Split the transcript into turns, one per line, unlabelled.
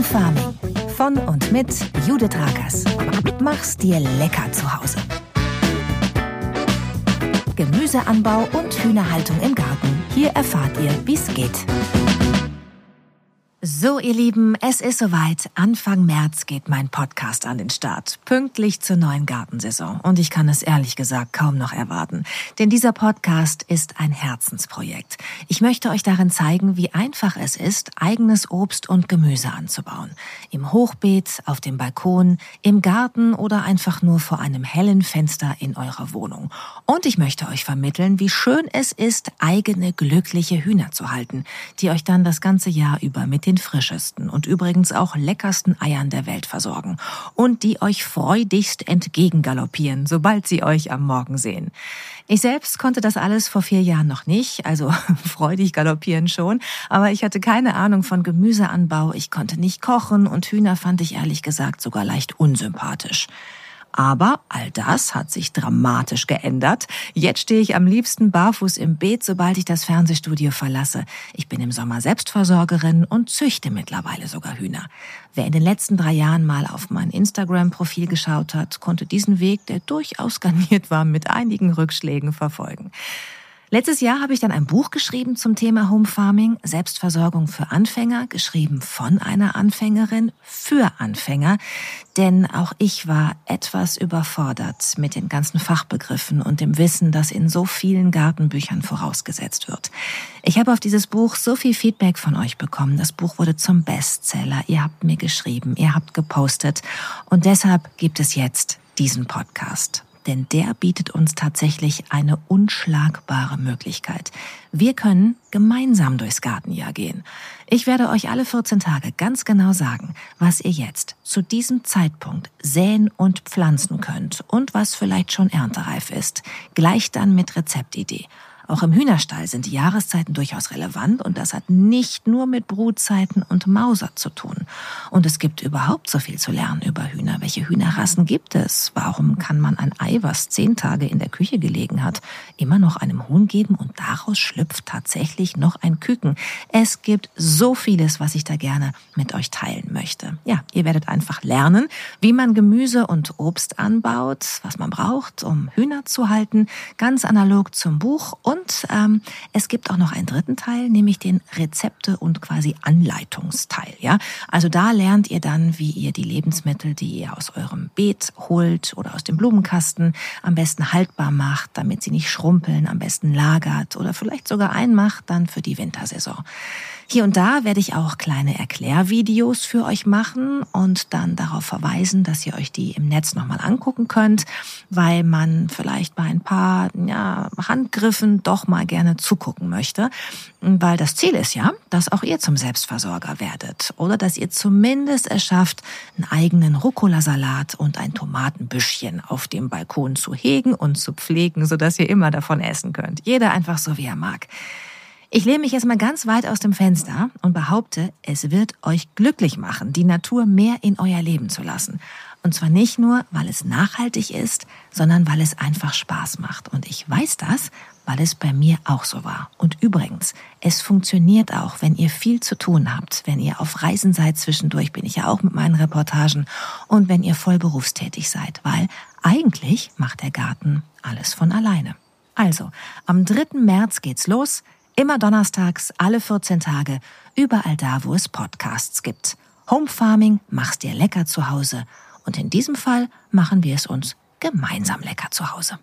Home Farming von und mit Judith Rakers. Mach's dir lecker zu Hause. Gemüseanbau und Hühnerhaltung im Garten. Hier erfahrt ihr, wie's geht. So, ihr Lieben, es ist soweit. Anfang März geht mein Podcast an den Start. Pünktlich zur neuen Gartensaison. Und ich kann es ehrlich gesagt kaum noch erwarten. Denn dieser Podcast ist ein Herzensprojekt. Ich möchte euch darin zeigen, wie einfach es ist, eigenes Obst und Gemüse anzubauen. Im Hochbeet, auf dem Balkon, im Garten oder einfach nur vor einem hellen Fenster in eurer Wohnung. Und ich möchte euch vermitteln, wie schön es ist, eigene glückliche Hühner zu halten, die euch dann das ganze Jahr über mit den frischesten und übrigens auch leckersten Eiern der Welt versorgen und die euch freudigst entgegengaloppieren, sobald sie euch am Morgen sehen. Ich selbst konnte das alles vor vier Jahren noch nicht, also freudig galoppieren schon, aber ich hatte keine Ahnung von Gemüseanbau, ich konnte nicht kochen und Hühner fand ich ehrlich gesagt sogar leicht unsympathisch. Aber all das hat sich dramatisch geändert. Jetzt stehe ich am liebsten barfuß im Beet, sobald ich das Fernsehstudio verlasse. Ich bin im Sommer Selbstversorgerin und züchte mittlerweile sogar Hühner. Wer in den letzten drei Jahren mal auf mein Instagram-Profil geschaut hat, konnte diesen Weg, der durchaus garniert war, mit einigen Rückschlägen verfolgen. Letztes Jahr habe ich dann ein Buch geschrieben zum Thema Home Farming, Selbstversorgung für Anfänger, geschrieben von einer Anfängerin für Anfänger, denn auch ich war etwas überfordert mit den ganzen Fachbegriffen und dem Wissen, das in so vielen Gartenbüchern vorausgesetzt wird. Ich habe auf dieses Buch so viel Feedback von euch bekommen. Das Buch wurde zum Bestseller. Ihr habt mir geschrieben, ihr habt gepostet und deshalb gibt es jetzt diesen Podcast denn der bietet uns tatsächlich eine unschlagbare Möglichkeit. Wir können gemeinsam durchs Gartenjahr gehen. Ich werde euch alle 14 Tage ganz genau sagen, was ihr jetzt zu diesem Zeitpunkt säen und pflanzen könnt und was vielleicht schon erntereif ist. Gleich dann mit Rezeptidee. Auch im Hühnerstall sind die Jahreszeiten durchaus relevant und das hat nicht nur mit Brutzeiten und Mauser zu tun. Und es gibt überhaupt so viel zu lernen über Hühner. Welche Hühnerrassen gibt es? Warum kann man ein Ei, was zehn Tage in der Küche gelegen hat, immer noch einem Huhn geben und daraus schlüpft tatsächlich noch ein Küken? Es gibt so vieles, was ich da gerne mit euch teilen möchte. Ja, ihr werdet einfach lernen, wie man Gemüse und Obst anbaut, was man braucht, um Hühner zu halten, ganz analog zum Buch und und ähm, es gibt auch noch einen dritten Teil, nämlich den Rezepte und quasi Anleitungsteil. Ja, also da lernt ihr dann, wie ihr die Lebensmittel, die ihr aus eurem Beet holt oder aus dem Blumenkasten, am besten haltbar macht, damit sie nicht schrumpeln, am besten lagert oder vielleicht sogar einmacht dann für die Wintersaison. Hier und da werde ich auch kleine Erklärvideos für euch machen und dann darauf verweisen, dass ihr euch die im Netz nochmal angucken könnt, weil man vielleicht bei ein paar ja, Handgriffen doch mal gerne zugucken möchte. Weil das Ziel ist ja, dass auch ihr zum Selbstversorger werdet oder dass ihr zumindest es schafft, einen eigenen Rucola-Salat und ein Tomatenbüschchen auf dem Balkon zu hegen und zu pflegen, sodass ihr immer davon essen könnt. Jeder einfach so, wie er mag. Ich lehne mich jetzt mal ganz weit aus dem Fenster und behaupte, es wird euch glücklich machen, die Natur mehr in euer Leben zu lassen. Und zwar nicht nur, weil es nachhaltig ist, sondern weil es einfach Spaß macht. Und ich weiß das, weil es bei mir auch so war. Und übrigens, es funktioniert auch, wenn ihr viel zu tun habt, wenn ihr auf Reisen seid zwischendurch, bin ich ja auch mit meinen Reportagen, und wenn ihr voll berufstätig seid, weil eigentlich macht der Garten alles von alleine. Also, am 3. März geht's los. Immer donnerstags, alle 14 Tage, überall da, wo es Podcasts gibt. Home Farming machst dir lecker zu Hause. Und in diesem Fall machen wir es uns gemeinsam lecker zu Hause.